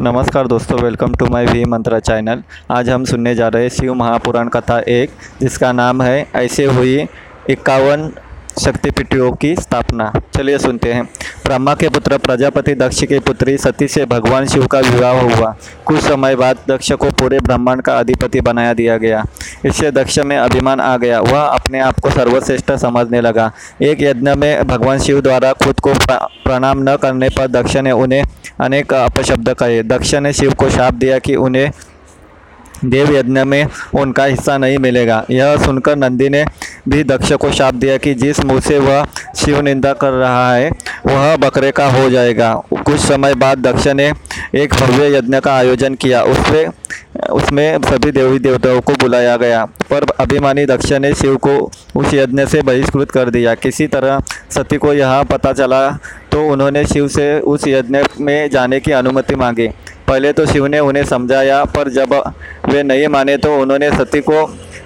नमस्कार दोस्तों welcome to my V Mantra channel आज हम सुनने जा रहे हैं शिव महापुराण कथा एक, जिसका नाम है, ऐसे हुई इक्यावन शक्तिपीठियों की स्थापना। चलिए सुनते हैं। ब्रह्मा के पुत्र, प्रजापति दक्ष की पुत्री सती से भगवान शिव का विवाह हुआ। कुछ समय बाद दक्ष को पूरे ब्रह्मांड का अधिपति बनाया दिया गया। इससे दक्ष में अभिमान आ गया। वह अपने आप को सर्वश्रेष्ठ समझने लगा। एक यज्ञ में भगवान शिव द्वारा खुद को प्रणाम न करने पर दक्ष ने उन्हें अनेक अपशब्द कहे। दक्ष ने शिव को शाप दिया कि उन्हें देव यज्ञ में उनका हिस्सा नहीं मिलेगा। यह सुनकर नंदी ने भी दक्ष को शाप दिया कि जिस मुँह से वह शिव निंदा कर रहा है, वह बकरे का हो जाएगा। कुछ समय बाद दक्ष ने एक भव्य यज्ञ का आयोजन किया। उसमें उसमें सभी देवी देवताओं को बुलाया गया। पर अभिमानी दक्ष ने शिव को उस यज्ञ से बहिष्कृत कर दिया। किसी तरह सती को यह पता चला तो उन्होंने शिव से उस यज्ञ में जाने की अनुमति मांगी। पहले तो शिव ने उन्हें समझाया, पर जब वे नहीं माने तो उन्होंने सती को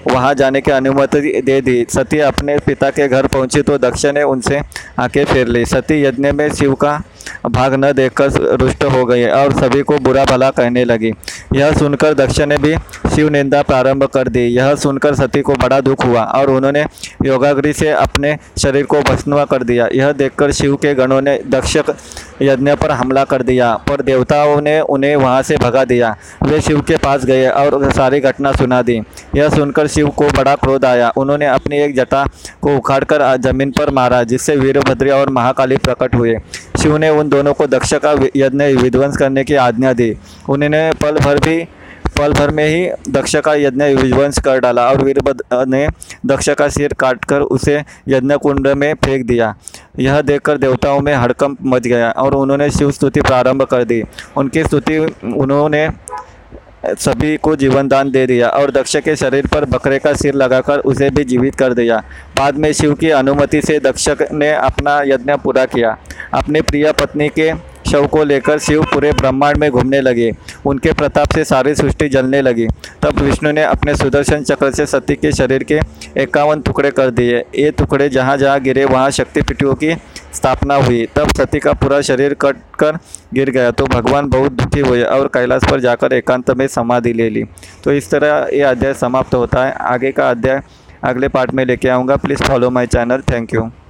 वहाँ जाने की अनुमति दे दी। सती अपने पिता के घर पहुँची तो दक्ष ने उनसे आके फेर ली। सती यज्ञ में शिव का भाग न देखकर रुष्ट हो गई और सभी को बुरा भला कहने लगी। यह सुनकर दक्ष ने भी शिव निंदा प्रारंभ कर दी। यह सुनकर सती को बड़ा दुख हुआ और उन्होंने योगाग्री से अपने शरीर को भस्म कर दिया। यह देखकर शिव के गणों ने दक्ष यज्ञ पर हमला कर दिया, पर देवताओं ने उन्हें वहाँ से भगा दिया। वे शिव के पास गए और सारी घटना सुना दी। यह सुनकर शिव को बड़ा क्रोध आया। उन्होंने अपनी एक जटा को उखाड़कर ज़मीन पर मारा, जिससे वीरभद्र और महाकाली प्रकट हुए। शिव ने उन दोनों को दक्ष का यज्ञ, विध्वंस करने की आज्ञा दी। उन्होंने पल भर भी, पल भर में ही दक्ष का यज्ञ, विध्वंस कर डाला और वीरभद्र ने दक्ष का सिर काटकर उसे यज्ञ कुंड में फेंक दिया। यह देखकर देवताओं में हड़कंप मच गया और उन्होंने शिव स्तुति प्रारंभ कर दी। उनकी स्तुति उन्होंने सभी को जीवन दान दे दिया और दक्ष के शरीर पर बकरे का सिर लगाकर उसे भी जीवित कर दिया। बाद में शिव की अनुमति से दक्ष ने अपना यज्ञ पूरा किया। अपनी प्रिय पत्नी के शव को लेकर शिव पूरे ब्रह्मांड में घूमने लगे। उनके प्रताप से सारी सृष्टि जलने लगी। तब विष्णु ने अपने सुदर्शन चक्र से सती के शरीर के इक्यावन टुकड़े कर दिए। ये टुकड़े जहाँ जहाँ गिरे, वहाँ शक्तिपीठों की स्थापना हुई। तब सती का पूरा शरीर कट कर गिर गया तो भगवान बहुत दुखी हुए और कैलाश पर जाकर एकांत में समाधि ले ली। तो इस तरह ये अध्याय समाप्त होता है। आगे का अध्याय अगले पार्ट में लेके आऊँगा। Please follow my channel. Thank you.